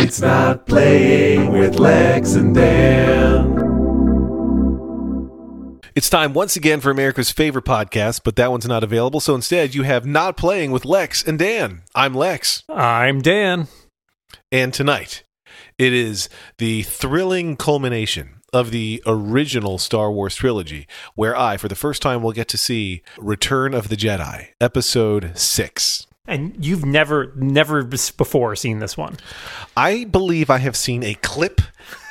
It's not playing with Lex and Dan. It's time once again for America's favorite podcast, but that one's not available. So instead, you have Not Playing with Lex and Dan. I'm Lex. I'm Dan. And tonight, it is the thrilling culmination of the original Star Wars trilogy, where I, for the first time, will get to see Return of the Jedi, Episode 6. And you've never, never before seen this one. I believe I have seen a clip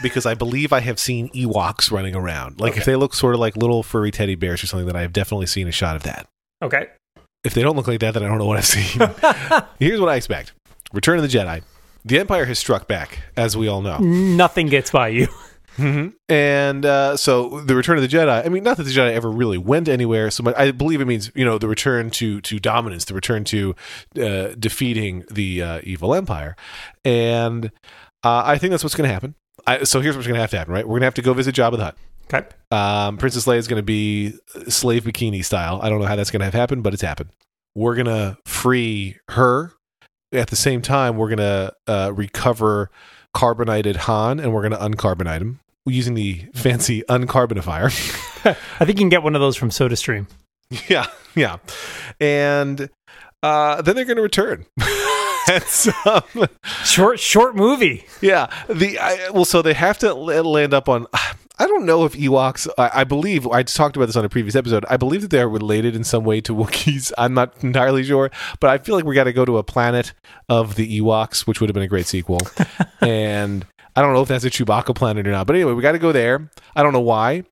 because I believe I have seen Ewoks running around. Like if they look sort of like little furry teddy bears or something, then I have definitely seen a shot of that. Okay. If they don't look like that, then I don't know what I've seen. Here's what I expect Return of the Jedi. The Empire has struck back, as we all know. Nothing gets by you. And uh, so the Return of the Jedi, I mean, not that the Jedi ever really went anywhere so much. I believe it means, you know, the return to, to dominance, the return to uh, defeating the uh, evil Empire. And uh, I think that's what's going to happen. I, so here's what's going to have to happen, right? We're going to have to go visit Jabba the Hutt. Okay. Um, Princess Leia is going to be slave bikini style. I don't know how that's going to have happened, but it's happened. We're going to free her. At the same time, we're going to uh, recover carbonated Han, and we're going to uncarbonate him using the fancy uncarbonifier. I think you can get one of those from SodaStream. yeah, yeah, and uh, then they're going to return. some, Short, short movie. yeah, the I, well, so they have to land up on. I don't know if Ewoks. I, I believe I talked about this on a previous episode. I believe that they're related in some way to Wookiees. I'm not entirely sure, but I feel like we got to go to a planet of the Ewoks, which would have been a great sequel. and I don't know if that's a Chewbacca planet or not. But anyway, we got to go there. I don't know why.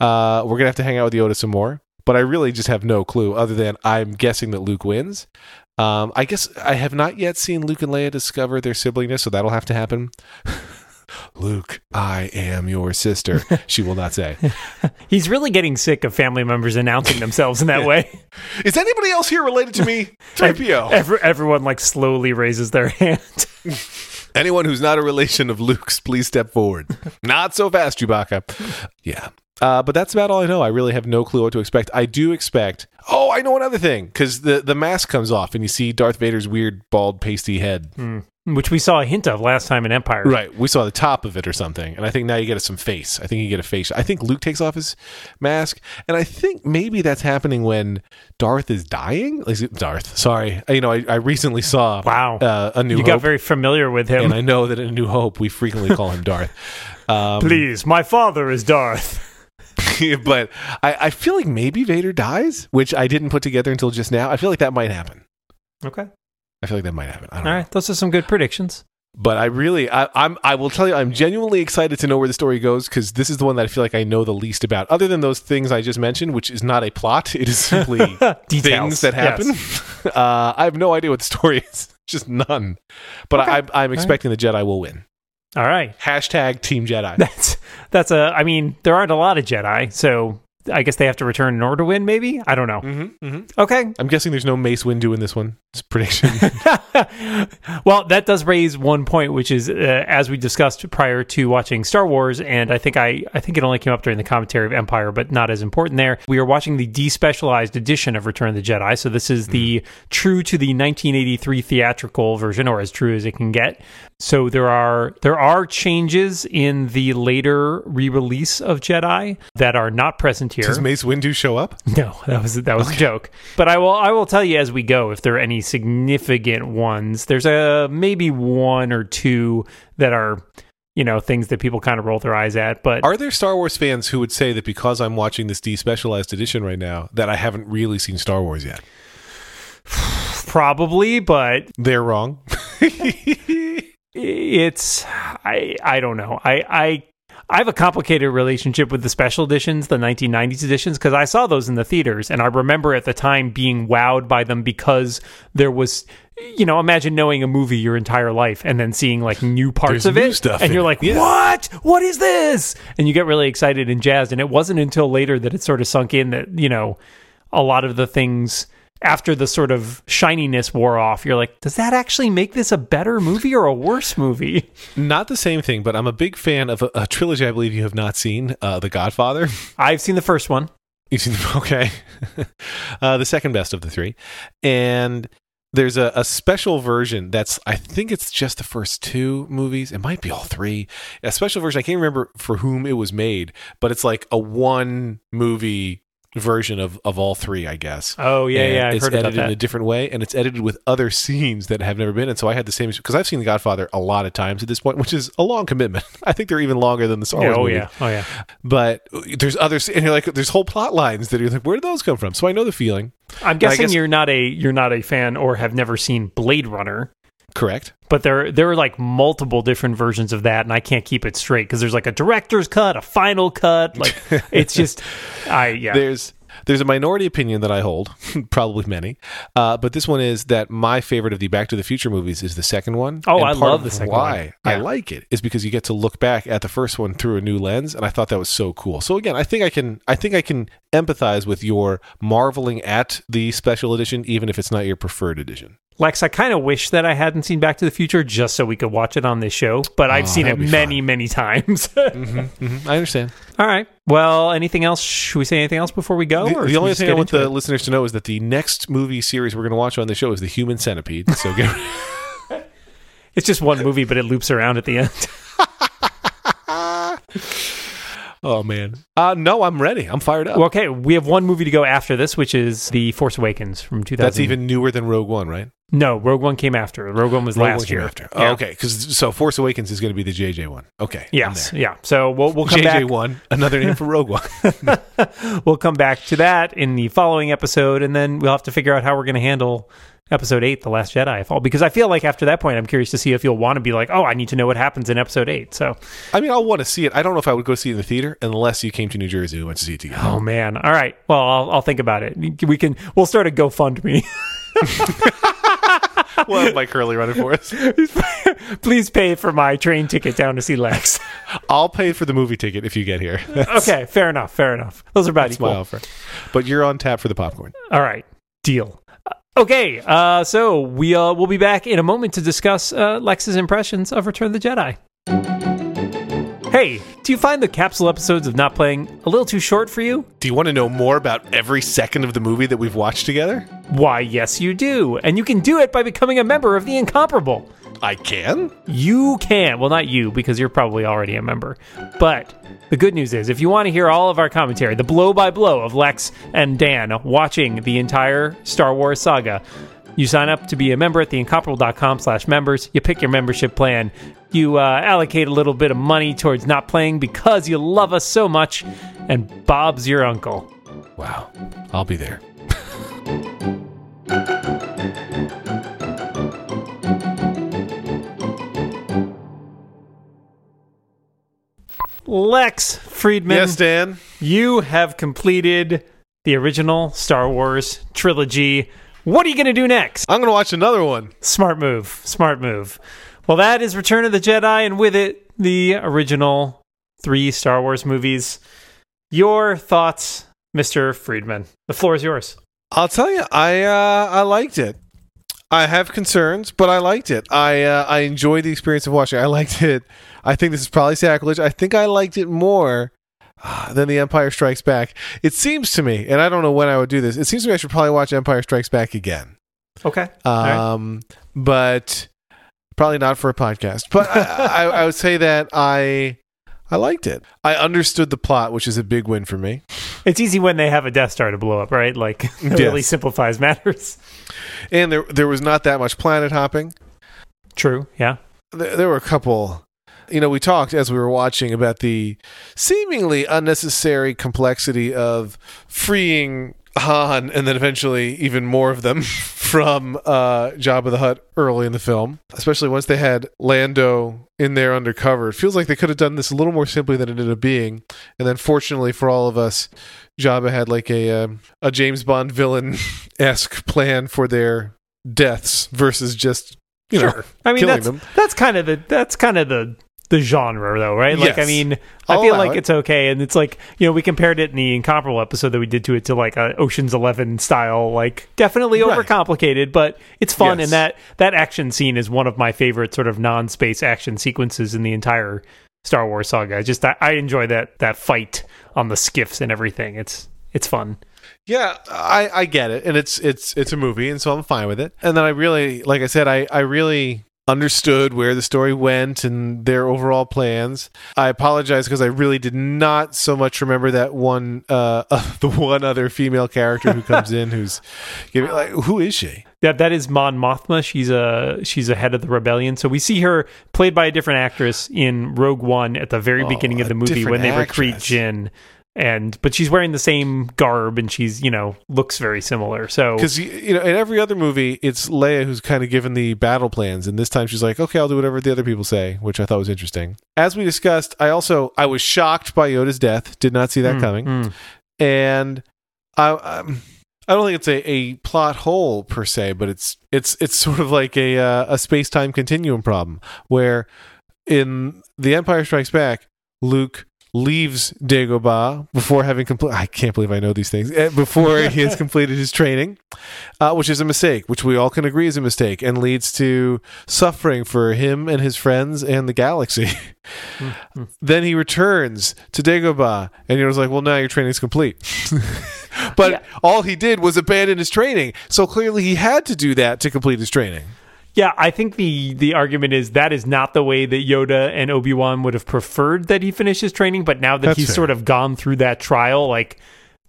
Uh, we're gonna have to hang out with Yoda some more. But I really just have no clue, other than I'm guessing that Luke wins. Um, I guess I have not yet seen Luke and Leia discover their siblingness, so that'll have to happen. Luke, I am your sister. She will not say. He's really getting sick of family members announcing themselves in that way. Is anybody else here related to me? 3PO. Every, everyone like slowly raises their hand. Anyone who's not a relation of Luke's, please step forward. not so fast, Chewbacca. Yeah. Uh, but that's about all I know. I really have no clue what to expect. I do expect. Oh, I know another thing because the the mask comes off and you see Darth Vader's weird bald pasty head. Which we saw a hint of last time in Empire. Right. We saw the top of it or something. And I think now you get some face. I think you get a face. I think Luke takes off his mask. And I think maybe that's happening when Darth is dying. It Darth? Sorry. You know, I, I recently saw Wow. uh, A New You Hope. got very familiar with him. and I know that in A New Hope, we frequently call him Darth. Um, Please, my father is Darth. but I, I feel like maybe Vader dies, which I didn't put together until just now. I feel like that might happen. Okay. I feel like that might happen. I don't All know. right. Those are some good predictions. But I really, I, I'm, I will tell you, I'm genuinely excited to know where the story goes because this is the one that I feel like I know the least about, other than those things I just mentioned, which is not a plot. It is simply Details. things that happen. Yes. uh, I have no idea what the story is, just none. But I, I'm expecting the Jedi will win. All right. Hashtag Team Jedi. That's that's a. I mean, there aren't a lot of Jedi, so I guess they have to return in order to win. Maybe I don't know. mm-hmm, mm-hmm. Okay. I'm guessing there's no Mace Windu in this one. It's a prediction. well, that does raise one point, which is uh, as we discussed prior to watching Star Wars, and I think I I think it only came up during the commentary of Empire, but not as important there. We are watching the despecialized edition of Return of the Jedi, so this is the true to the 1983 theatrical version, or as true as it can get. So there are there are changes in the later re-release of Jedi that are not present here. Does Mace Windu show up? No, that was that was a joke. But I will I will tell you as we go if there are any significant ones. There's a maybe one or two that are you know things that people kind of roll their eyes at. But Are there Star Wars fans who would say that because I'm watching this despecialized edition right now, that I haven't really seen Star Wars yet? probably, but They're wrong. it's I I don't know. I I I have a complicated relationship with the special editions, the 1990s editions, because I saw those in the theaters, and I remember at the time being wowed by them because there was, you know, imagine knowing a movie your entire life and then seeing like new parts There's of new it, stuff and you're like, Yeah. "What? What is this?" And you get really excited and jazzed. And it wasn't until later that it sort of sunk in that you know a lot of the things after the sort of shininess wore off, you're like, does that actually make this a better movie or a worse movie? Not the same thing, but I'm a big fan of a, a trilogy I believe you have not seen, uh, The Godfather. I've seen the first one. You've seen okay, uh, the second best of the three, and there's a, a special version that's I think it's just the first two movies. It might be all three. A special version I can't remember for whom it was made, but it's like a one movie version of, of all three, I guess. Oh yeah, And yeah, I've it's heard edited in a different way, and it's edited with other scenes that have never been. And so I had the same because I've seen The Godfather a lot of times at this point, which is a long commitment. I think they're even longer than the Star Yeah, Wars oh movie. yeah, oh yeah. But there's others, and you're like, there's whole plot lines that you're like, where did those come from? So I know the feeling. I'm guessing guess- you're not a you're not a fan or have never seen Blade Runner. Correct. But there there are like multiple different versions of that, and I can't keep it straight because there's like a director's cut, a final cut. Like it's just, I yeah. There's there's a minority opinion that I hold, probably many, uh, but this one is that my favorite of the Back to the Future movies is the second one. Oh, And I part love of the second why one. I Yeah. like it is because you get to look back at the first one through a new lens, and I thought that was so cool. So again, I think I can I think I can empathize with your marveling at the special edition, even if it's not your preferred edition. Lex, I kind of wish that I hadn't seen Back to the Future just so we could watch it on this show, but I've Oh, seen it that'd be many, many times. Mhm, I understand. All right. Well, anything else? Should we say anything else before we go? The, the only thing I want the it? listeners to know is that the next movie series we're going to watch on the show is The Human Centipede. So get it's just one movie, but it loops around at the end. Oh man. Uh no, I'm ready. I'm fired up. Well, okay, we have one movie to go after this, which is The Force Awakens from 2000. That's even newer than Rogue One, right? No. Rogue One came after. Rogue One was Rogue last One came year. after. Oh, Yeah. okay, because so Force Awakens is going to be the JJ one. Okay. Yes, yeah. So we'll we'll come JJ back. JJ one, another name for Rogue One. We'll come back to that in the following episode, and then we'll have to figure out how we're going to handle episode eight, The Last Jedi. Fall, because I feel like after that point, I'm curious to see if you'll want to be like, oh, I need to know what happens in episode eight. So, I mean, I'll want to see it. I don't know if I would go see it in the theater unless you came to New Jersey and went to see it together. oh man, all right. Well, I'll, I'll think about it. We can we'll start a GoFundMe. we'll have Myke Hurley running for us. Please pay for my train ticket down to see Lex. I'll pay for the movie ticket if you get here. That's okay, fair enough. Fair enough. Those are about my equal. offer. But you're on tap for the popcorn. All right, deal. Uh, Okay, uh, so we uh, we'll be back in a moment to discuss uh, Lex's impressions of Return of the Jedi. Hey, do you find the capsule episodes of Not Playing a little too short for you? Do you want to know more about every second of the movie that we've watched together? Why, yes, you do, and you can do it by becoming a member of the Incomparable. I can. You can. Well, not you, because you're probably already a member. But the good news is, if you want to hear all of our commentary, the blow by blow of Lex and Dan watching the entire Star Wars saga, you sign up to be a member at theincomparable.com slash members. You pick your membership plan. You uh, allocate a little bit of money towards not playing because you love us so much. And Bob's your uncle. Wow. I'll be there. Lex Friedman. Yes, Dan. You have completed the original Star Wars trilogy. What are you going to do next? I'm going to watch another one. Smart move. Smart move. Well, that is Return of the Jedi, and with it, the original three Star Wars movies. Your thoughts, Mr. Friedman? The floor is yours. I'll tell you, I uh, I liked it. I have concerns, but I liked it. I uh, I enjoyed the experience of watching. I liked it. I think this is probably sacrilege. I think I liked it more uh, than The Empire Strikes Back. It seems to me, and I don't know when I would do this. It seems to me I should probably watch Empire Strikes Back again. Okay. right. Um, but probably not for a podcast. But I, I, I would say that I I liked it. I understood the plot, which is a big win for me. It's easy when they have a Death Star to blow up, right? Like, it Yes. really simplifies matters. And there there was not that much planet hopping. True. Yeah. there, there were a couple you know we talked as we were watching about the seemingly unnecessary complexity of freeing Han and then eventually even more of them from uh Jabba the Hutt early in the film especially once they had Lando in there undercover. It feels like they could have done this a little more simply than it ended up being. And then fortunately for all of us Jabba had like a um, a James Bond villain esque plan for their deaths versus just you know I mean, killing that's them. that's kind of the that's kind of the the genre though, right? Like I mean, I I'll feel like it. it's okay and it's like, you know, we compared it in the incomparable episode that we did to it to like a Ocean's 11 style like definitely Right. overcomplicated, but it's fun Yes. and that that action scene is one of my favorite sort of non-space action sequences in the entire Star Wars saga. I Just I, I enjoy that that fight on the skiffs and everything. It's it's fun. Yeah, I, I get it, and it's it's it's a movie, and so I'm fine with it. And then I really, like I said, I I really understood where the story went and their overall plans. I apologize because I really did not so much remember that one, uh, the one other female character who comes in, who's giving like, who is she? Yeah, that is Mon Mothma. She's a she's a head of the rebellion. So we see her played by a different actress in Rogue One at the very Oh, beginning of the movie when they recruit. Jyn. And but she's wearing the same garb and she's you know looks very similar. So Because you know, in every other movie, it's Leia who's kind of given the battle plans, and this time she's like, "Okay, I'll do whatever the other people say," which I thought was interesting. As we discussed, I also I was shocked by Yoda's death. Did not see that Mm, coming, mm. and I. Um, I don't think it's a, a plot hole per se, but it's it's it's sort of like a uh, a space time continuum problem where in The Empire Strikes Back, Luke leaves Dagobah before having complete. I can't believe I know these things Eh, before he has completed his training, uh, which is a mistake, which we all can agree is a mistake, and leads to suffering for him and his friends and the galaxy. then he returns to Dagobah, and he was like, "Well, now your training's complete." but Yeah. all he did was abandon his training, so clearly he had to do that to complete his training. Yeah, I think the the argument is that is not the way that Yoda and Obi Wan would have preferred that he finish his training. But now that That's he's fair. sort of gone through that trial, like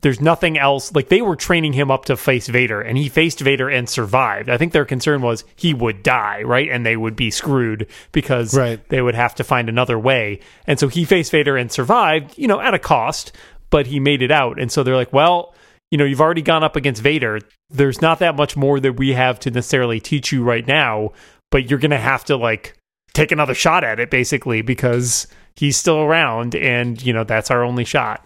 there's nothing else. Like they were training him up to face Vader, and he faced Vader and survived. I think their concern was he would die, right, and they would be screwed because Right. they would have to find another way. And so he faced Vader and survived, you know, at a cost, but he made it out. And so they're like, well, you know, you've already gone up against Vader. There's not that much more that we have to necessarily teach you right now, but you're going to have to like take another shot at it basically because he's still around and, you know, that's our only shot.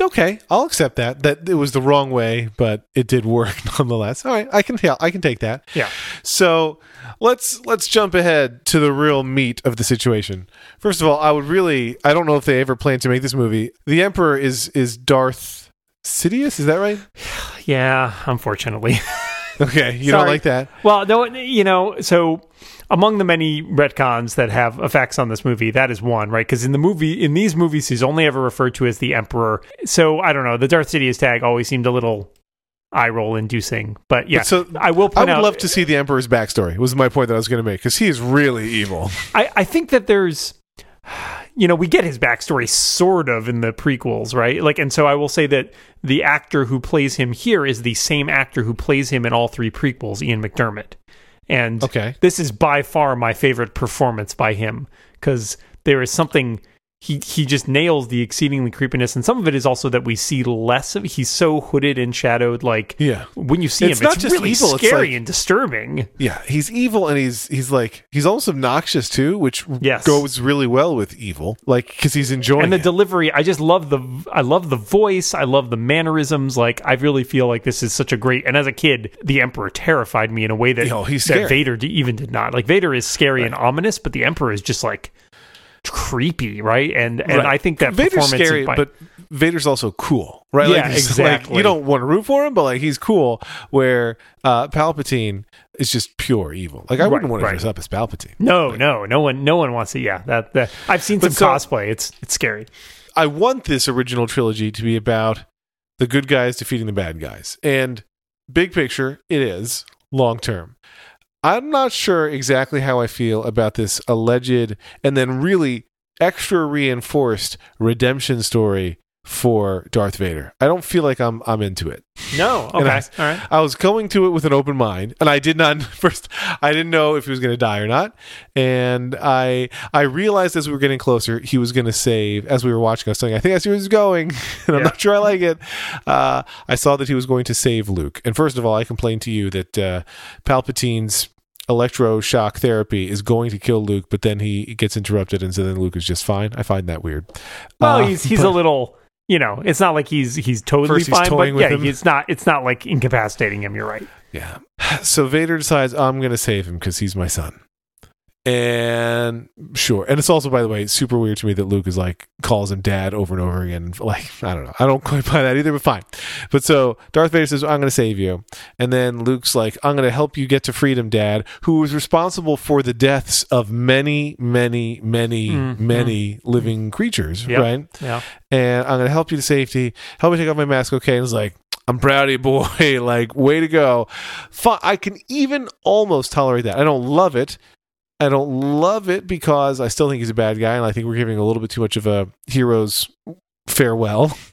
Okay, I'll accept that. That it was the wrong way, but it did work nonetheless. All right, I can yeah, I can take that. Yeah. So let's let's jump ahead to the real meat of the situation. First of all, I would really I don't know if they ever plan to make this movie. The Emperor is is Darth Sidious, is that right? Yeah, unfortunately. Okay, you don't like that. Well, no, you know, so among the many retcons that have effects on this movie, that is one, right? Because in the movie, in these movies, he's only ever referred to as the Emperor. So I don't know. The Darth Sidious tag always seemed a little eye roll inducing, but yeah. But so I will I would out. love to see the Emperor's backstory. Was my point that I was going to make because he is really evil. I, I think that there's you know we get his backstory sort of in the prequels right like and so i will say that the actor who plays him here is the same actor who plays him in all three prequels Ian McDiarmid and Okay. this is by far my favorite performance by him because there is something he he just nails the exceedingly creepiness and some of it is also that we see less of he's so hooded and shadowed like Yeah. when you see It's him not it's just really evil, it's scary like- and disturbing Yeah, he's evil and he's he's like he's almost obnoxious too, which Yes. goes really well with evil, like because he's enjoying and the it. delivery i just love the i love the voice i love the mannerisms like i really feel like this is such a great and as a kid the emperor terrified me in a way that, Yo, he's that vader d- even did not like vader is scary and ominous but the emperor is just like creepy right and and Right. i think that Vader's performance scary, by- but Vader's also cool, right? Yeah, like, he's like- exactly. you don't want to root for him, but like he's cool. Where uh, Palpatine is just pure evil. Like I wouldn't want to right. dress up as Palpatine. no no no one no one wants to yeah that, that i've seen some so- cosplay it's it's scary I want this original trilogy to be about the good guys defeating the bad guys. And big picture, it is long term. I'm not sure exactly how I feel about this alleged and then really extra reinforced redemption story for Darth Vader. I don't feel like I'm I'm into it. no okay I- all right I was going to it with an open mind, and I did not first. I didn't know if he was going to die or not, and I I realized as we were getting closer, he was going to save. As we were watching, I was saying, "I think I see where he's going," and I'm Yeah. not sure I like it. Uh, I saw that he was going to save Luke, and first of all, I complained to you that uh, Palpatine's electroshock therapy is going to kill Luke, but then he gets interrupted, and so then Luke is just fine. I find that weird. well Uh, he's he's but- a little you know it's not like he's he's totally he's fine but yeah it's not it's not like incapacitating him you're right Yeah. So Vader decides I'm going to save him because he's my son. And sure. And it's also, by the way, super weird to me that Luke is like calls him dad over and over again. Like, I don't know. I don't quite buy that either, but fine. But so Darth Vader says, I'm going to save you. And then Luke's like, I'm going to help you get to freedom, dad, who was responsible for the deaths of many, many, many, mm-hmm. many living creatures, Yep. right? Yeah. And I'm going to help you to safety. Help me take off my mask, okay? And it's like, I'm proud of you, boy. like, way to go. I can even almost tolerate that. I don't love it. I don't love it because I still think he's a bad guy, and I think we're giving a little bit too much of a hero's farewell.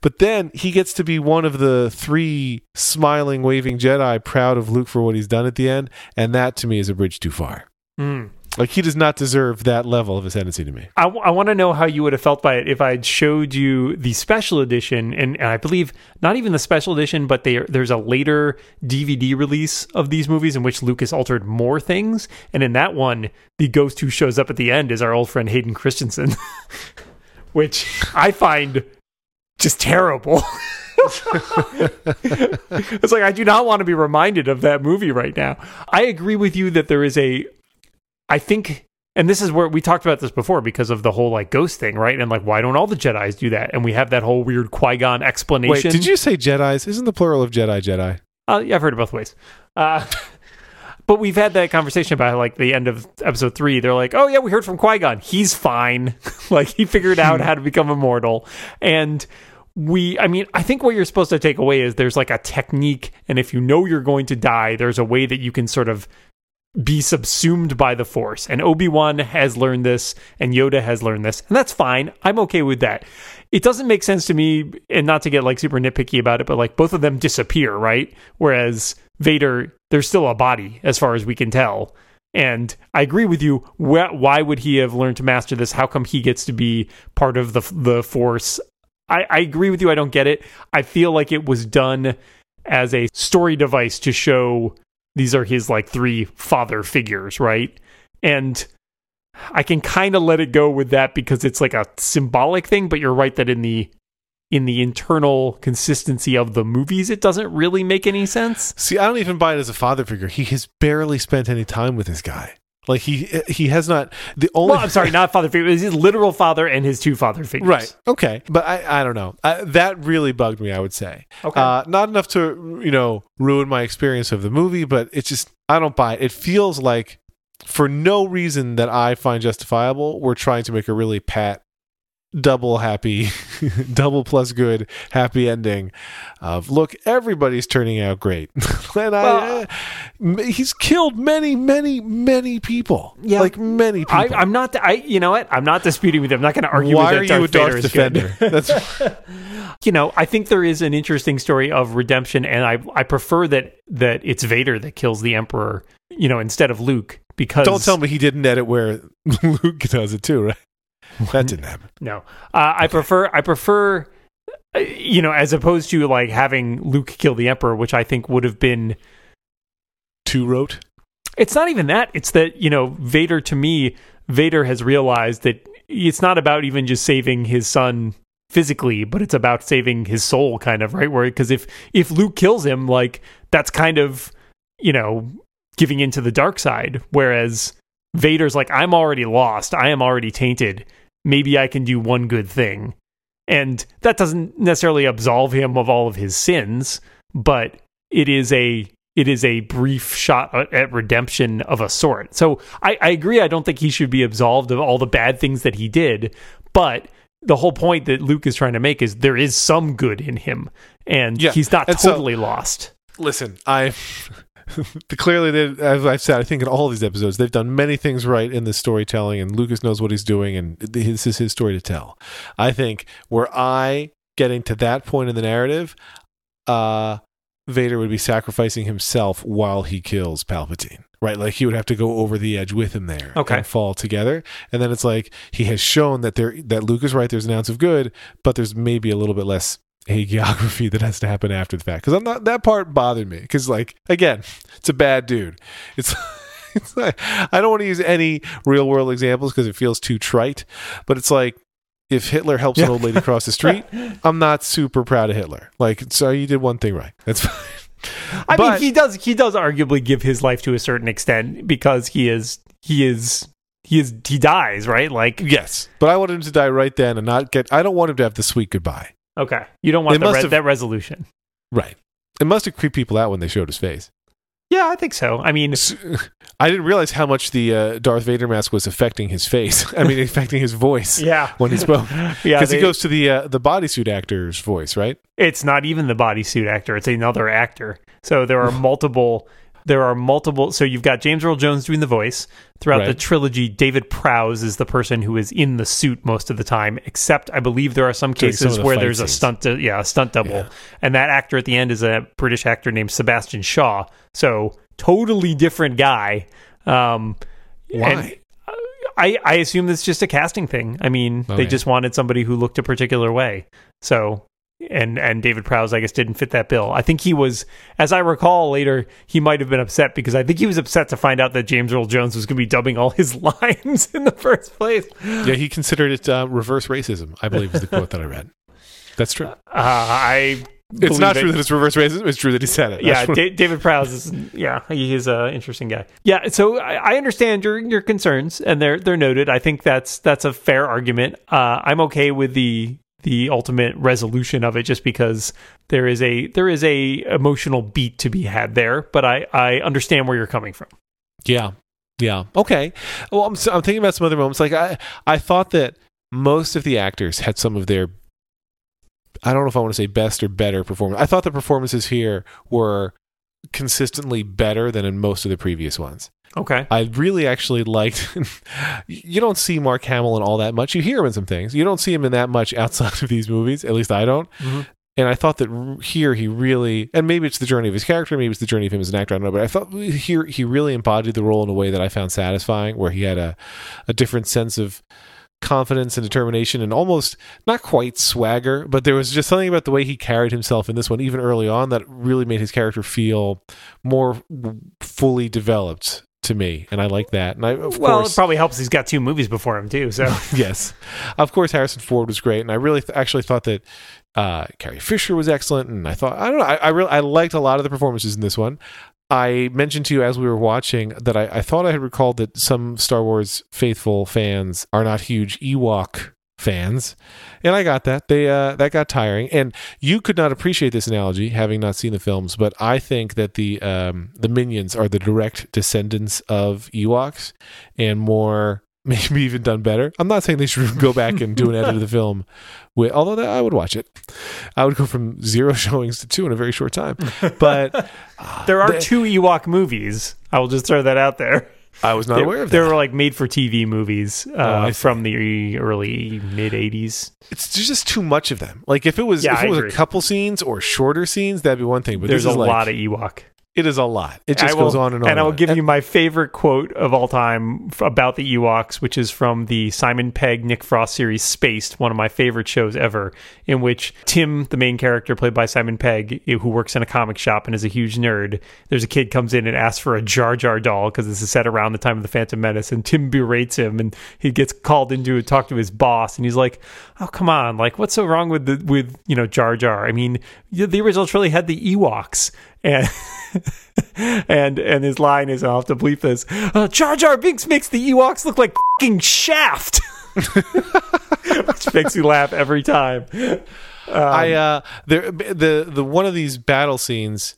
But then he gets to be one of the three smiling, waving Jedi, proud of Luke for what he's done at the end, and that to me is a bridge too far. Mm. Like he does not deserve that level of ascendancy to me. I, want to know how you would have felt by it if I showed you the special edition, and, and I believe not even the special edition, but they, there's a later DVD release of these movies in which Lucas altered more things, and in that one, the ghost who shows up at the end is our old friend Hayden Christensen, which I find just terrible. it's like I do not want to be reminded of that movie right now. I agree with you that there is a I think and this is where we talked about this before because of the whole like ghost thing, right? And like why don't all the Jedi's do that? And we have that whole weird Qui-Gon explanation. Wait, did you say Jedi's? Isn't the plural of Jedi Jedi? Uh, yeah, I've heard it both ways. Uh, but we've had that conversation about like the end of episode three. They're like, "Oh yeah, we heard from Qui Gon. He's fine. like he figured out how to become immortal." And we, I mean, I think what you're supposed to take away is there's like a technique, and if you know you're going to die, there's a way that you can sort of be subsumed by the force. And Obi-Wan has learned this and Yoda has learned this. And that's fine. I'm okay with that. It doesn't make sense to me and not to get like super nitpicky about it, but like both of them disappear, right? Whereas Vader, there's still a body as far as we can tell. And I agree with you. Wh- Why would he have learned to master this? How come he gets to be part of the the Force? I, I agree with you. I don't get it. I feel like it was done as a story device to show these are his like three father figures, right? And I can kind of let it go with that because it's like a symbolic thing, but you're right that in the in the internal consistency of the movies it doesn't really make any sense. See, I don't even buy it as a father figure. He has barely spent any time with this guy. Like he he has not the only. Well, I'm sorry, not father figure. It's his literal father and his two father figures. Right. Okay. But I, I don't know. I, that really bugged me. I would say. Okay. Uh, not enough to you know ruin my experience of the movie, but it's just I don't buy it. It feels like for no reason that I find justifiable, we're trying to make a really pat, double happy, double plus good happy ending of look everybody's turning out great. and I, uh, he's killed many, many, many people. Yeah. like many people. I, I'm not. I you know what? I'm not disputing with you. I'm not going to argue Why are with that. you a Darth Vader. Defender? That's you know, I think there is an interesting story of redemption, and I I prefer that that it's Vader that kills the Emperor, you know, instead of Luke. Because Don't tell me he didn't edit where Luke does it too, right? That didn't happen. no, uh, I prefer I prefer uh, you know as opposed to like having Luke kill the Emperor, which I think would have been. too rote. It's not even that. It's that you know Vader to me, Vader has realized that it's not about even just saving his son physically, but it's about saving his soul, kind of right. Where because if if Luke kills him, like that's kind of you know giving into the dark side, whereas Vader's like I'm already lost, I am already tainted. Maybe I can do one good thing, and that doesn't necessarily absolve him of all of his sins, but it is a it is a brief shot at- redemption of a sort. So I, I agree. I don't think he should be absolved of all the bad things that he did, but the whole point that Luke is trying to make is there is some good in him, and Yeah, he's not and so- totally lost. Listen, I clearly, they, as I've said, I think in all these episodes, they've done many things right in the storytelling, and Lucas knows what he's doing, and this is his story to tell. I think were I getting to that point in the narrative, uh, Vader would be sacrificing himself while he kills Palpatine. Right, like he would have to go over the edge with him there, Okay. and fall together. And then it's like he has shown that there that Luke is right. There's an ounce of good, but there's maybe a little bit less hagiography that has to happen after the fact. Because i'm not that part bothered me. Because like again it's a bad dude. It's it's like i don't want to use any real world examples because it feels too trite but it's like if hitler helps an old lady cross the street i'm not super proud of hitler. Like so you did one thing right. That's fine. I But- mean, he does he does arguably give his life to a certain extent because he is he is he is he dies, right? Like Yes, but I wanted him to die right then and not get. I don't want him to have the sweet goodbye. Okay, you don't want the re- have- that resolution. Right. It must have creeped people out when they showed his face. Yeah, I think so. I mean, I didn't realize how much the uh, Darth Vader mask was affecting his face. I mean, affecting his voice yeah, when he spoke. yeah, Because he goes to the uh, the bodysuit actor's voice, right? it's not even the bodysuit actor; it's another actor. So there are multiple. There are multiple. So you've got James Earl Jones doing the voice throughout the trilogy. David Prowse is the person who is in the suit most of the time, except I believe there are some During some cases the where there's a stunt. yeah, a stunt double, Yeah. and that actor at the end is a British actor named Sebastian Shaw. So totally different guy. Um, Why? and I, I assume it's just a casting thing. I mean, they Okay. just wanted somebody who looked a particular way. So, and and David Prowse, I guess, didn't fit that bill. I think he was, as I recall later, he might have been upset because I think he was upset to find out that James Earl Jones was going to be dubbing all his lines in the first place. Yeah, he considered it uh, reverse racism. I believe is the quote that I read. That's true. Uh, I. It's not believe true that it's reverse racism. It's true that he said it. yeah, That's what- da- David Prowse is yeah, he's an interesting guy. Yeah, so I, I understand your your concerns, and they're they're noted. I think that's that's a fair argument. Uh, I'm okay with the the ultimate resolution of it, just because there is a there is a emotional beat to be had there. But I I understand where you're coming from. Yeah. Yeah. Okay. Well, I'm, I'm thinking about some other moments. Like I, I thought that most of the actors had some of their, I don't know if I want to say best or better performance. I thought the performances here were consistently better than in most of the previous ones. Okay. I really actually liked. you don't see Mark Hamill in all that much. You hear him in some things. You don't see him in that much outside of these movies. At least I don't. Mhm. And I thought that here he really, and maybe it's the journey of his character, maybe it's the journey of him as an actor. I don't know, but I thought here he really embodied the role in a way that I found satisfying, where he had a a different sense of confidence and determination and almost not quite swagger, but there was just something about the way he carried himself in this one, even early on, that really made his character feel more fully developed to me, and I like that. And I, of well, course, it probably helps. He's got two movies before him too. So yes, of course, Harrison Ford was great, and I really th- actually thought that uh, Carrie Fisher was excellent, and I thought I don't know, I, I really I liked a lot of the performances in this one. I mentioned to you as we were watching that I, I thought I had recalled that some Star Wars faithful fans are not huge Ewok fans, and I got that. They uh, that got tiring, and you could not appreciate this analogy having not seen the films, but I think that the um, the minions are the direct descendants of Ewoks, and more maybe even done better. I'm not saying they should go back and do an edit of the film, with, although that, I would watch it. I would go from zero showings to two in a very short time, but there are They- two Ewok movies. I will just throw that out there. I was not They, aware of they that. were like made for TV movies uh, I see. from the early mid '80s. it's there's just too much of them. Like if it was Yeah, if I it was agree. a couple scenes or shorter scenes, that'd be one thing. But There's a like, lot of Ewok. It is a lot. It just will- goes on and on. And I will give you my favorite quote of all time f- about the Ewoks, which is from the Simon Pegg Nick Frost series Spaced, one of my favorite shows ever, in which Tim, the main character played by Simon Pegg, who works in a comic shop and is a huge nerd, there's a kid comes in and asks for a Jar Jar doll because this is set around the time of the Phantom Menace, and Tim berates him, and he gets called into to talk to his boss, and he's like, "Oh come on, like what's so wrong with the with you know Jar Jar? I mean, the the original trilogy had the Ewoks." And and and his line is I'll have to bleep this. Uh, Jar Jar Binks makes the Ewoks look like fucking Shaft, which makes you laugh every time. I uh there the the one of these battle scenes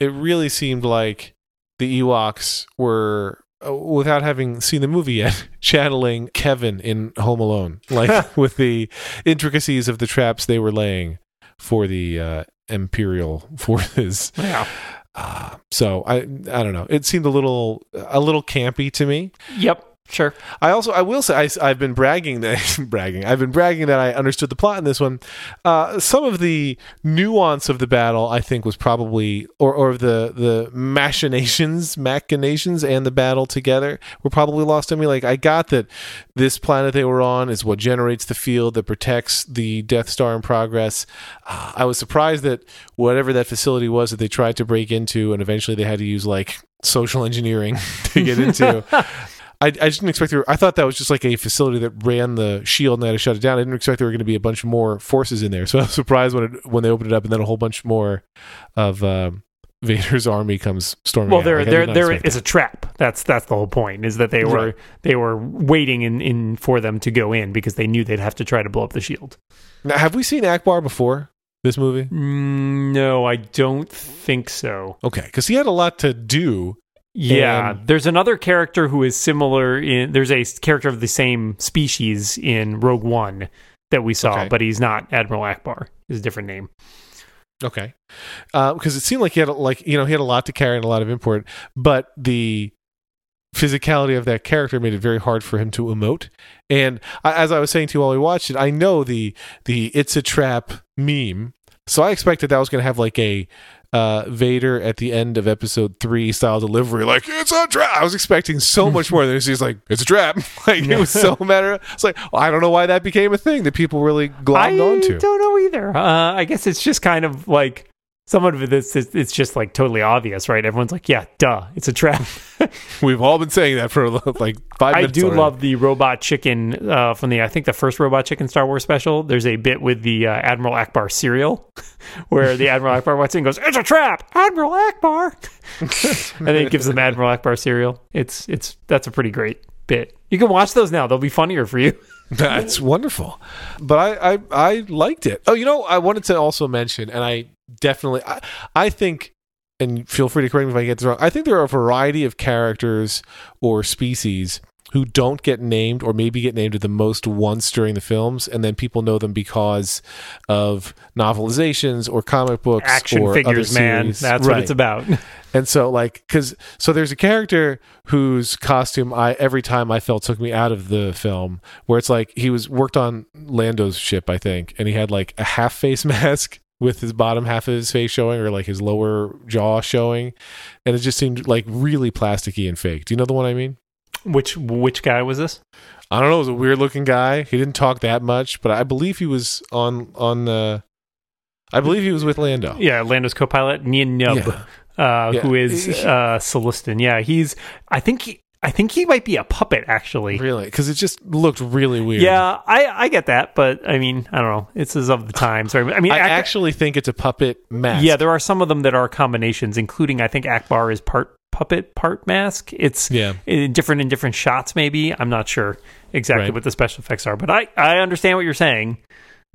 it really seemed like the Ewoks were uh, without having seen the movie yet channeling Kevin in Home Alone like with the intricacies of the traps they were laying for the uh imperial forces Yeah. uh, so I I don't know it seemed a little a little campy to me Yep. Sure. I also I will say I, have been bragging that bragging I've been bragging that I understood the plot in this one. Uh, some of the nuance of the battle I think was probably or or the the machinations machinations and the battle together were probably lost on me. Like I got that this planet they were on is what generates the field that protects the Death Star in progress. Uh, I was surprised that whatever that facility was that they tried to break into and eventually they had to use like social engineering to get into. I, I didn't expect there. I thought that was just like a facility that ran the shield and they had to shut it down. I didn't expect there were going to be a bunch more forces in there. So I was surprised when it, when they opened it up and then a whole bunch more of um, Vader's army comes storming. Well, out. they're Like, I they're did not they're expect it's a trap. That's that's the whole point. Is that they were Right. they were waiting in, in for them to go in because they knew they'd have to try to blow up the shield. Now, have we seen Ackbar before this movie? Mm, no, I don't think so. Okay, because he had a lot to do. Yeah, And- there's another character who is similar in there's a character of the same species in Rogue One that we saw, Okay. but he's not Admiral Ackbar. Is a different name. Okay, uh, because it seemed like he had a- like you know he had a lot to carry and a lot of import, but the physicality of that character made it very hard for him to emote. And I, as I was saying to you while we watched it, I know the the "it's a trap" meme, so I expected that was going to have like a uh, Vader at the end of Episode Three style delivery, like "it's a trap." I was expecting so much more than this. He's like, "It's a trap." like it was so matter. It's like well, I don't know why that became a thing that people really glommed I onto. I don't know either. Uh, I guess it's just kind of like some of this. It's, it's just like totally obvious, right? Everyone's like, "Yeah, duh, it's a trap." We've all been saying that for like five I do already. love the robot chicken uh, from the I think the first robot chicken Star Wars special. There's a bit with the uh, Admiral Ackbar cereal where the Admiral Ackbar walks in and goes, "It's a trap, Admiral Ackbar," and then he gives them Admiral Ackbar cereal. It's it's that's a pretty great bit. You can watch those now; they'll be funnier for you. That's wonderful. But I, I I liked it. Oh, you know, I wanted to also mention, and I definitely I, I think and feel free to correct me if I get this wrong. I think there are a variety of characters or species who don't get named or maybe get named at the most once during the films and then people know them because of novelizations or comic books Action or figures, other man. That's what it's about. And so like cuz so there's a character whose costume I every time I felt took me out of the film where it's like he was worked on Lando's ship I think and he had like a half face mask with his bottom half of his face showing or like his lower jaw showing and it just seemed like really plasticky and fake. Do you know the one I mean? which which guy was this? I don't know, it was a weird looking guy. He didn't talk that much, but I believe he was on on the I believe he was with Lando. Yeah, Lando's co-pilot Nien Nunb, Yeah. uh, Yeah. who is uh, Sullustan. Yeah, he's. I think. He, I think he might be a puppet actually. Really? Cuz it just looked really weird. Yeah, I, I get that, but I mean, I don't know. It's as of the times. Right? I mean, I actually think it's a puppet mask. yeah, there are some of them that are combinations, including I think Ackbar is part puppet, part mask. It's Yeah. in different in different shots. Maybe I'm not sure exactly Right. what the special effects are, but I I understand what you're saying.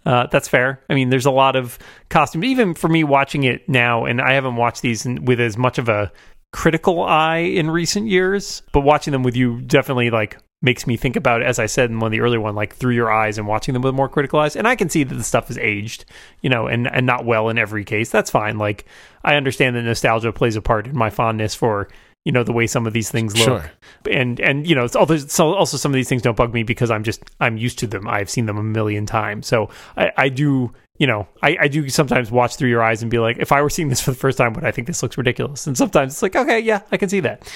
Uh, that's fair. I mean, there's a lot of costumes, even for me watching it now, and I haven't watched these in, with as much of a critical eye in recent years. But watching them with you definitely like makes me think about, as I said in one of the earlier one, like through your eyes and watching them with more critical eyes. And I can see that the stuff is aged, you know, and and not well in every case. That's fine. Like I understand that nostalgia plays a part in my fondness for you know the way some of these things look Sure. and and you know it's also, so also some of these things don't bug me because i'm just i'm used to them i've seen them a million times so i i do you know i i do sometimes watch through your eyes and be like if i were seeing this for the first time would i think this looks ridiculous and sometimes it's like okay yeah i can see that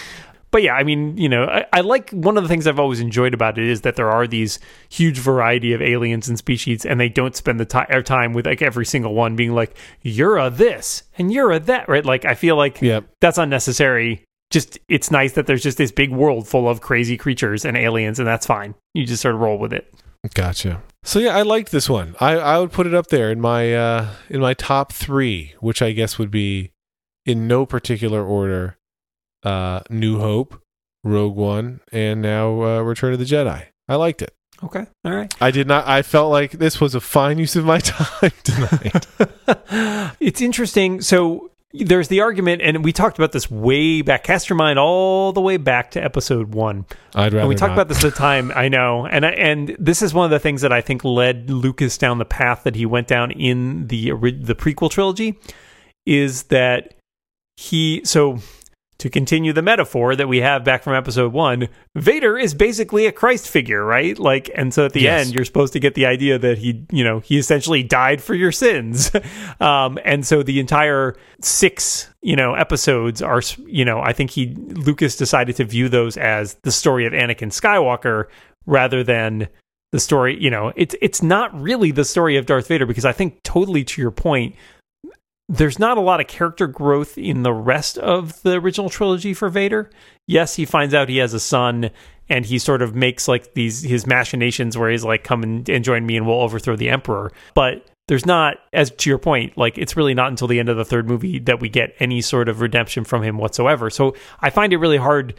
but yeah, I mean, you know, I, I like one of the things I've always enjoyed about it is that there are these huge variety of aliens and species, and they don't spend the ti- time with like every single one being like, "You're a this and you're a that," right? Like, I feel like Yep. that's unnecessary. Just it's nice that there's just this big world full of crazy creatures and aliens, and that's fine. You just sort of roll with it. Gotcha. So yeah, I liked this one. I, I would put it up there in my uh in my top three, which I guess would be in no particular order. Uh New Hope, Rogue One, and now uh, Return of the Jedi. I liked it. Okay, all right. I did not I felt like this was a fine use of my time tonight. it's interesting. So there's the argument, and we talked about this way back. Cast your mind all the way back to episode one. I'd rather And we talked not. about this at the time. I know, and I, and this is one of the things that I think led Lucas down the path that he went down in the the prequel trilogy. Is that he so to continue the metaphor that we have back from episode one, Vader is basically a Christ figure, right? Like, and so at the Yes. end, you're supposed to get the idea that he, you know, he essentially died for your sins. um, and so the entire six, you know, episodes are, you know, I think he, Lucas decided to view those as the story of Anakin Skywalker rather than the story, you know, it's, it's not really the story of Darth Vader because I think totally to your point, there's not a lot of character growth in the rest of the original trilogy for Vader. Yes, he finds out he has a son and he sort of makes like these his machinations where he's like come and, and join me and we'll overthrow the emperor. But there's not as to your point like it's really not until the end of the third movie that we get any sort of redemption from him whatsoever so i find it really hard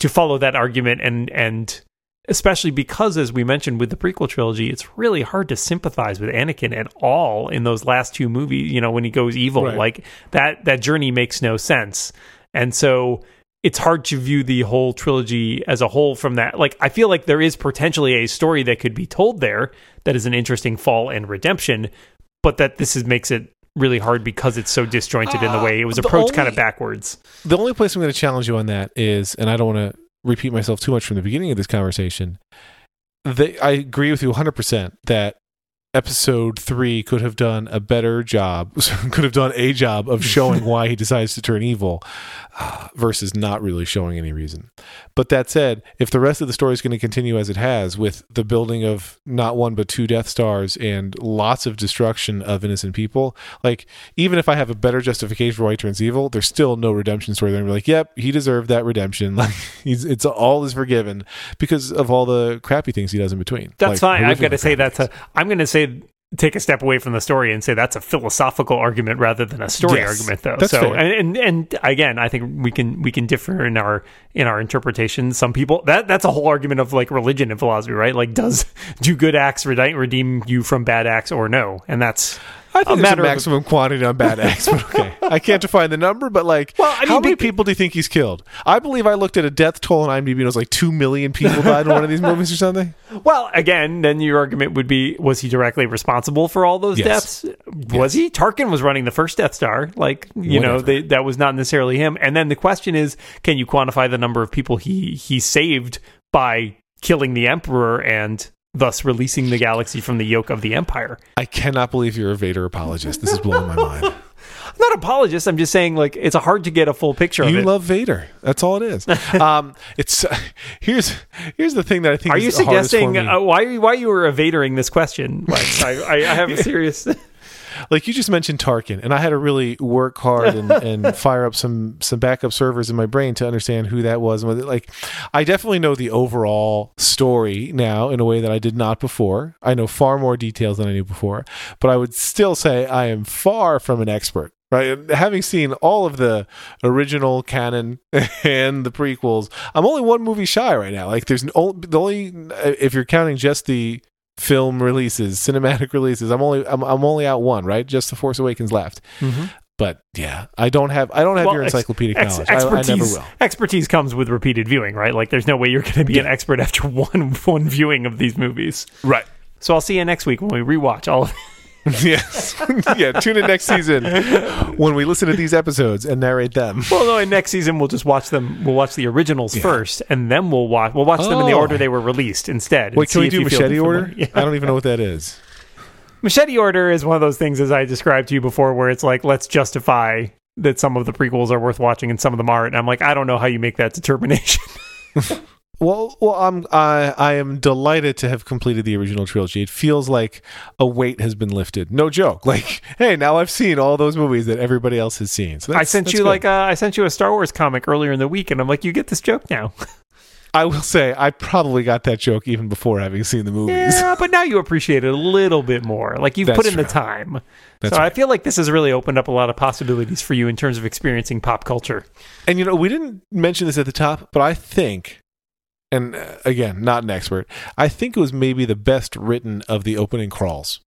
to follow that argument and and especially because as we mentioned with the prequel trilogy it's really hard to sympathize with anakin at all in those last two movies you know when he goes evil Right. like that that journey makes no sense and so it's hard to view the whole trilogy as a whole from that. Like, I feel like there is potentially a story that could be told there that is an interesting fall and redemption, but that this is makes it really hard because it's so disjointed in the way it was Uh, approached kind of backwards. the only place I'm going to challenge you on that is, and I don't want to repeat myself too much from the beginning of this conversation. They, I agree with you 100% that episode three could have done a better job, could have done a job of showing why he decides to turn evil uh, versus not really showing any reason. But that said, if the rest of the story is going to continue as it has with the building of not one but two Death Stars and lots of destruction of innocent people, like even if I have a better justification for why he turns evil, there's still no redemption story. They're like, "Yep, he deserved that redemption. Like he's it's all is forgiven because of all the crappy things he does in between." That's Like, fine. I've got to say that's a. I'm going to say take a step away from the story and say that's a philosophical argument rather than a story Yes, argument, though. so and, and and again, I think we can we can differ in our in our interpretations. Some people that that's a whole argument of like religion and philosophy, right? Like, does do good acts redeem you from bad acts or no? And that's I think a there's a of- maximum quantity on bad acts, but okay. I can't define the number, but like, Well, I mean, how many be- people do you think he's killed? I believe I looked at a death toll on IMDb and it was like two million people died in one of these movies or something. Well, again, then your argument would be: was he directly responsible for all those Yes. deaths? Was he? Tarkin was running the first Death Star. Like you know, they, that was not necessarily him. And then the question is: can you quantify the number of people he he saved by killing the Emperor and thus releasing the galaxy from the yoke of the Empire? I cannot believe you're a Vader apologist. This is blowing my mind. I'm not apologist. I'm just saying, like, it's hard to get a full picture of it. You love Vader. That's all it is. Um, it's here's here's the thing that I think are you suggesting uh, why why you were evading this question? Lex? I, I, I have a serious. Like you just mentioned Tarkin, and I had to really work hard and, and fire up some some backup servers in my brain to understand who that was. And like, I definitely know the overall story now in a way that I did not before. I know far more details than I knew before, but I would still say I am far from an expert. Right, having seen all of the original canon and the prequels, I'm only one movie shy right now. Like, there's no, the only if you're counting just the film releases, cinematic releases. I'm only I'm, I'm only out one, right? Just The Force Awakens left. Mm-hmm. But yeah, I don't have I don't have Well, your ex- encyclopedic Ex- knowledge. I, I expertise, never will. expertise comes with repeated viewing, right? Like, there's no way you're going to be an expert after one one viewing of these movies. Right. So I'll see you next week when we rewatch all. Of yes. yeah. Tune in next season when we listen to these episodes and narrate them. well, no, and next season we'll just watch them. We'll watch the originals first, and then we'll watch. We'll watch them in the Oh. order they were released instead. Wait, can we do machete order? Yeah. I don't even know what that is. Machete order is one of those things, as I described to you before, where it's like let's justify that some of the prequels are worth watching and some of them aren't. And I'm like, I don't know how you make that determination. Well, well, I'm I I am delighted to have completed the original trilogy. It feels like a weight has been lifted. No joke. Like, hey, now I've seen all those movies that everybody else has seen. So I sent you good. like a, I sent you a Star Wars comic earlier in the week, and I'm like, you get this joke now. I will say I probably got that joke even before having seen the movies. Yeah, but now you appreciate it a little bit more. Like you've That's put in the time. That's so I feel like this has really opened up a lot of possibilities for you in terms of experiencing pop culture. And you know, we didn't mention this at the top, but I think, and uh, again, not an expert, I think it was maybe the best written of the opening crawls.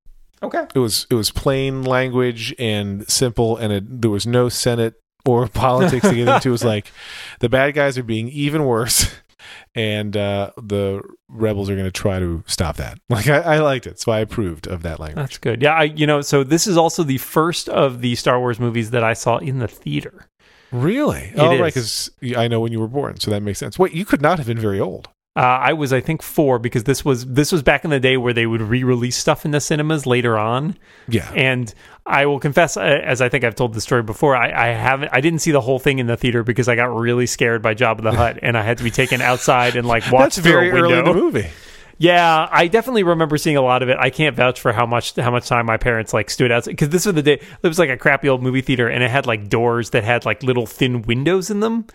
Okay. It was it was plain language and simple, and it, there was no Senate or politics to get into. It was like the bad guys are being even worse, and uh, the rebels are going to try to stop that. Like I, I liked it, so I approved of that language. That's good. Yeah, I you know, so this is also the first of the Star Wars movies that I saw in the theater. Really? It oh, is. right, because I know when you were born, so that makes sense. Wait, you could not have been very old. Uh, I was, I think, four because this was this was back in the day where they would re-release stuff in the cinemas later on. Yeah. And I will confess, uh, as I think I've told the story before, I, I haven't, I didn't see the whole thing in the theater because I got really scared by Jabba the Hutt, and I had to be taken outside and like watch That's through very a window. early in the movie. Yeah, I definitely remember seeing a lot of it. I can't vouch for how much how much time my parents like stood outside because this was the day. It was like a crappy old movie theater, and it had like doors that had like little thin windows in them.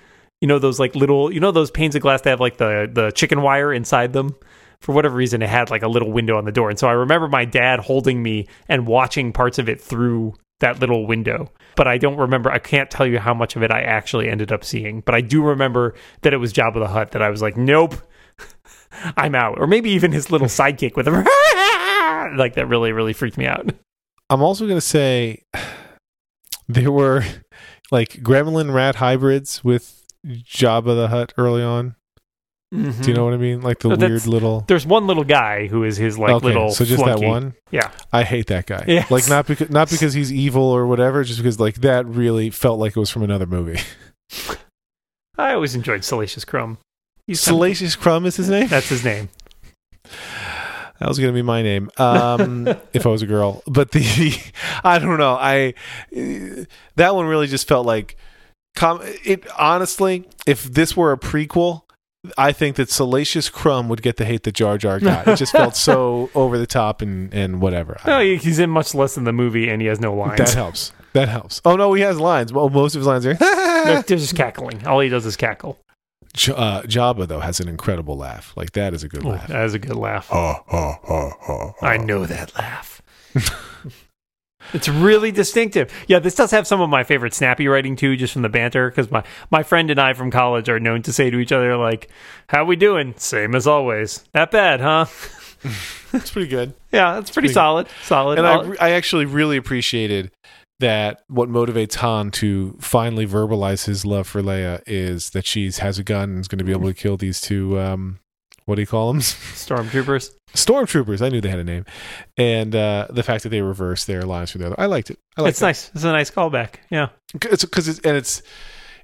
You know those like little, you know those panes of glass that have like the the chicken wire inside them. for whatever reason, it had like a little window on the door. And so I remember my dad holding me and watching parts of it through that little window. But I don't remember, I can't tell you how much of it I actually ended up seeing. But I do remember that it was Jabba the Hutt that I was like, nope, I'm out. Or maybe even his little sidekick with him. like that really, really freaked me out. I'm also going to say there were like gremlin rat hybrids with Jabba the Hutt early on. Do you mm-hmm. know what I mean? Like the weird little. There's one little guy who is his like okay, little. so just flunky. that one. Yeah. I hate that guy. Yes. Like not because not because he's evil or whatever, just because like that really felt like it was from another movie. I always enjoyed Salacious Crumb. He's kind of- Salacious Crumb is his name. That's his name. That was going to be my name um, if I was a girl. But the I don't know. I that one really just felt like com- it. Honestly, if this were a prequel, I think that Salacious Crumb would get the hate that Jar Jar got. It just felt so over the top and and whatever. No, he's in much less than the movie, and he has no lines. that helps. That helps. Oh no, he has lines. Well, most of his lines are. They're just cackling. All he does is cackle. J- uh, Jabba though has an incredible laugh. Like that is a good Oh, laugh. that is a good laugh. Ha, ha, ha, ha, ha. I know that laugh. it's really distinctive. Yeah, this does have some of my favorite snappy writing too, just from the banter. Because my my friend and I from college are known to say to each other like, "How we doing? Same as always. That bad, huh?" That's pretty good. Yeah, that's pretty Pretty- solid. Solid. and I, I actually really appreciated that what motivates Han to finally verbalize his love for Leia is that she has a gun and is going to be able to kill these two um what do you call them Stormtroopers. stormtroopers i knew they had a name and uh the fact that they reverse their lines for the other i liked it i liked It's nice. It's a nice callback. Yeah. it's because it's and it's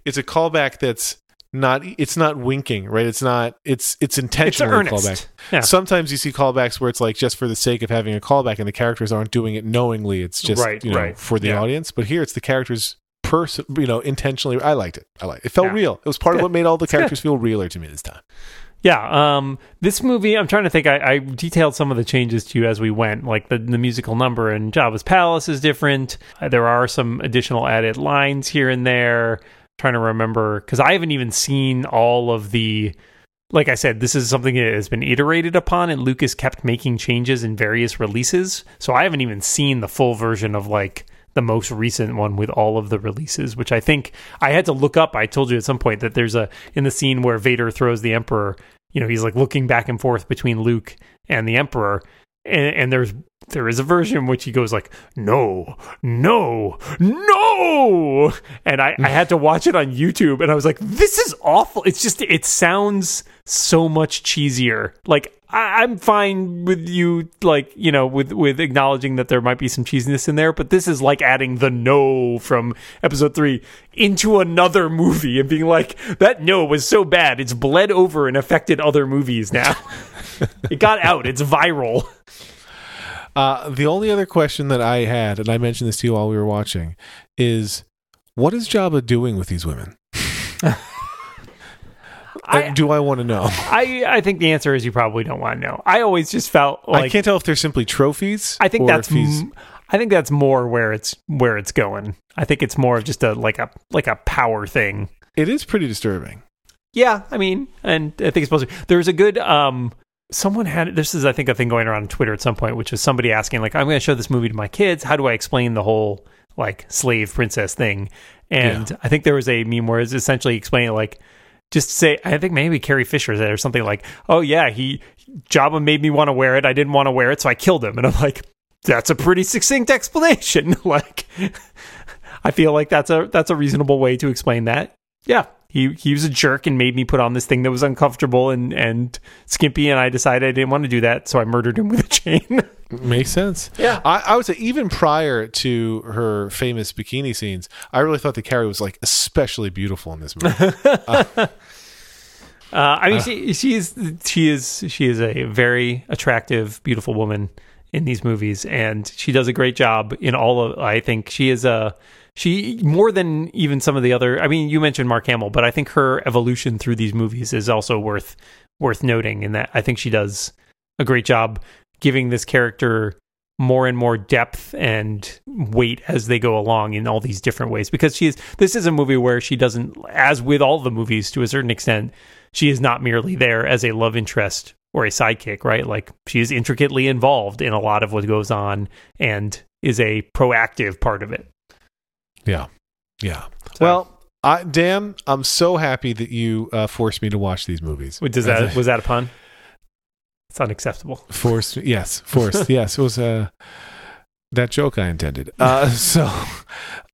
it's a callback that's not it's not winking right it's not it's it's It's intentional earnest. callback Yeah. sometimes you see callbacks where it's like just for the sake of having a callback and the characters aren't doing it knowingly it's just Right, you know right. for the Yeah. audience but here it's the characters person you know intentionally i liked it i liked it it felt Yeah. real it was part of what made all the It's good. characters feel realer to me this time Yeah, um, this movie, I'm trying to think. I, I detailed some of the changes to you as we went, like the, the musical number in Jabba's Palace is different. Uh, there are some additional added lines here and there. Trying to remember because I haven't even seen all of the. Like I said, this is something that has been iterated upon, and Lucas kept making changes in various releases. So I haven't even seen the full version of like the most recent one with all of the releases, which I think I had to look up. I told you at some point that there's a in the scene where Vader throws the Emperor, you know, he's like looking back and forth between Luke and the Emperor, and, and there's there is a version in which he goes like, "No, no, no," and I I had to watch it on YouTube, and I was like, "This is awful." It's just it sounds so much cheesier. Like I, I'm fine with you, like you know, with with acknowledging that there might be some cheesiness in there, but this is like adding the no from episode three into another movie and being like, "That no was so bad, it's bled over and affected other movies now." it got out. It's viral. uh the only other question that i had and i mentioned this to you while we were watching is what is jabba doing with these women I- do i want to know I I think the answer is you probably don't want to know. I always just felt like i can't tell if they're simply trophies I think or that's he's- I think that's more where it's where it's going. I think it's more of just a like a like a power thing. it is pretty disturbing Yeah, I mean, and I think it's supposed to. There's a good um. Someone had this is I think a thing going around on Twitter at some point, which is somebody asking like, "I'm going to show this movie to my kids. How do I explain the whole like slave princess thing?" And I think there was a meme where it's essentially explaining like, just say I think maybe Carrie Fisher said or something like, "Oh yeah, he Jabba made me want to wear it. I didn't want to wear it, so I killed him." And I'm like, that's a pretty succinct explanation. like, I feel like that's a that's a reasonable way to explain that. Yeah, he he was a jerk and made me put on this thing that was uncomfortable and and skimpy, and I decided I didn't want to do that, so I murdered him with a chain. Makes sense. Yeah. I, I would say even prior to her famous bikini scenes, I really thought that Carrie was like especially beautiful in this movie. Uh, I mean, she she is she is she is a very attractive, beautiful woman in these movies, and she does a great job in all of. I think she is a she more than even some of the other. I mean, you mentioned Mark Hamill, but I think her evolution through these movies is also worth worth noting. In that, I think she does a great job giving this character more and more depth and weight as they go along in all these different ways because she is this is a movie where she doesn't as with all the movies to a certain extent she is not merely there as a love interest or a sidekick, right? Like she is intricately involved in a lot of what goes on and is a proactive part of it. Yeah. Yeah. So- Well, I, Dan, I'm so happy that you uh, forced me to watch these movies. Wait, Does that was that a pun? It's unacceptable. forced? Yes, forced. yes, it was uh, that joke I intended. Uh, so,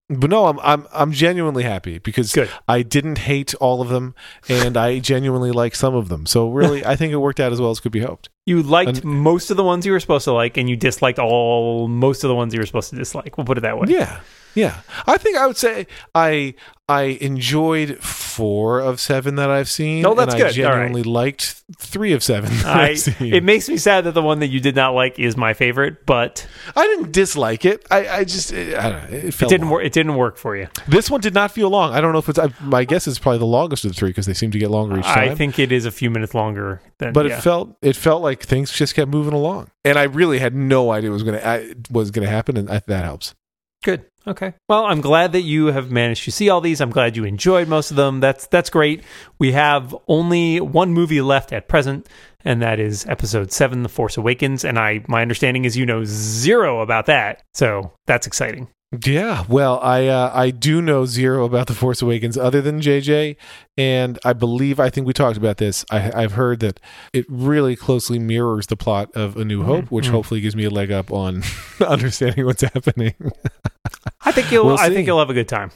but no, I'm I'm I'm genuinely happy because Good. I didn't hate all of them, and I genuinely like some of them. So really, I think it worked out as well as could be hoped. You liked And- most of the ones you were supposed to like, and you disliked all most of the ones you were supposed to dislike. We'll put it that way. Yeah, yeah. I think I would say I I enjoyed four of seven that I've seen. Oh, that's and I good. Right. genuinely liked three of seven I, I've seen. it makes me sad that the one that you did not like is my favorite, but I didn't dislike it. I, I just I don't know. It, it didn't work. It didn't work for you. This one did not feel long. I don't know if it's. I, my guess is probably the longest of the three because they seem to get longer each time. I think it is a few minutes longer than. but yeah. it felt it felt like things just kept moving along, and I really had no idea was to was to happen, and I, that helps. Good. Okay. Well, I'm glad that you have managed to see all these. I'm glad you enjoyed most of them. That's that's great. We have only one movie left at present, and that is episode 7 The Force Awakens, and I my understanding is you know zero about that. So, that's exciting. Yeah, well, I uh, I do know zero about the Force Awakens other than JJ, and I believe I think we talked about this. I, I've heard that it really closely mirrors the plot of A New Hope, which mhm. hopefully gives me a leg up on understanding what's happening. I think you'll We'll I think you'll have a good time.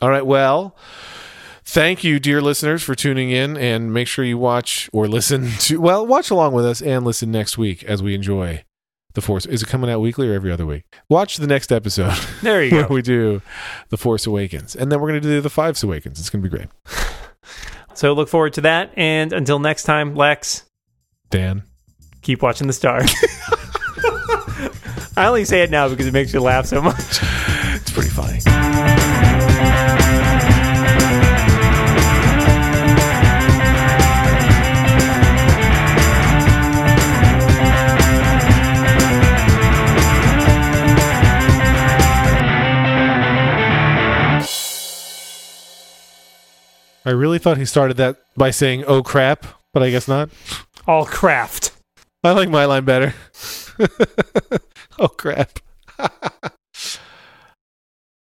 All right, well, thank you, dear listeners, for tuning in, and make sure you watch or listen to well, watch along with us and listen next week as we enjoy the Force. Is it coming out weekly or every other week? Watch the next episode. There you where go. we do the Force Awakens, and then we're going to do the Five Awakens. It's going to be great. So, look forward to that and until next time, Lex, Dan, keep watching the stars. I only say it now because it makes you laugh so much. I really thought he started that by saying "Oh crap," but I guess not. All craft. I like my line better. oh crap.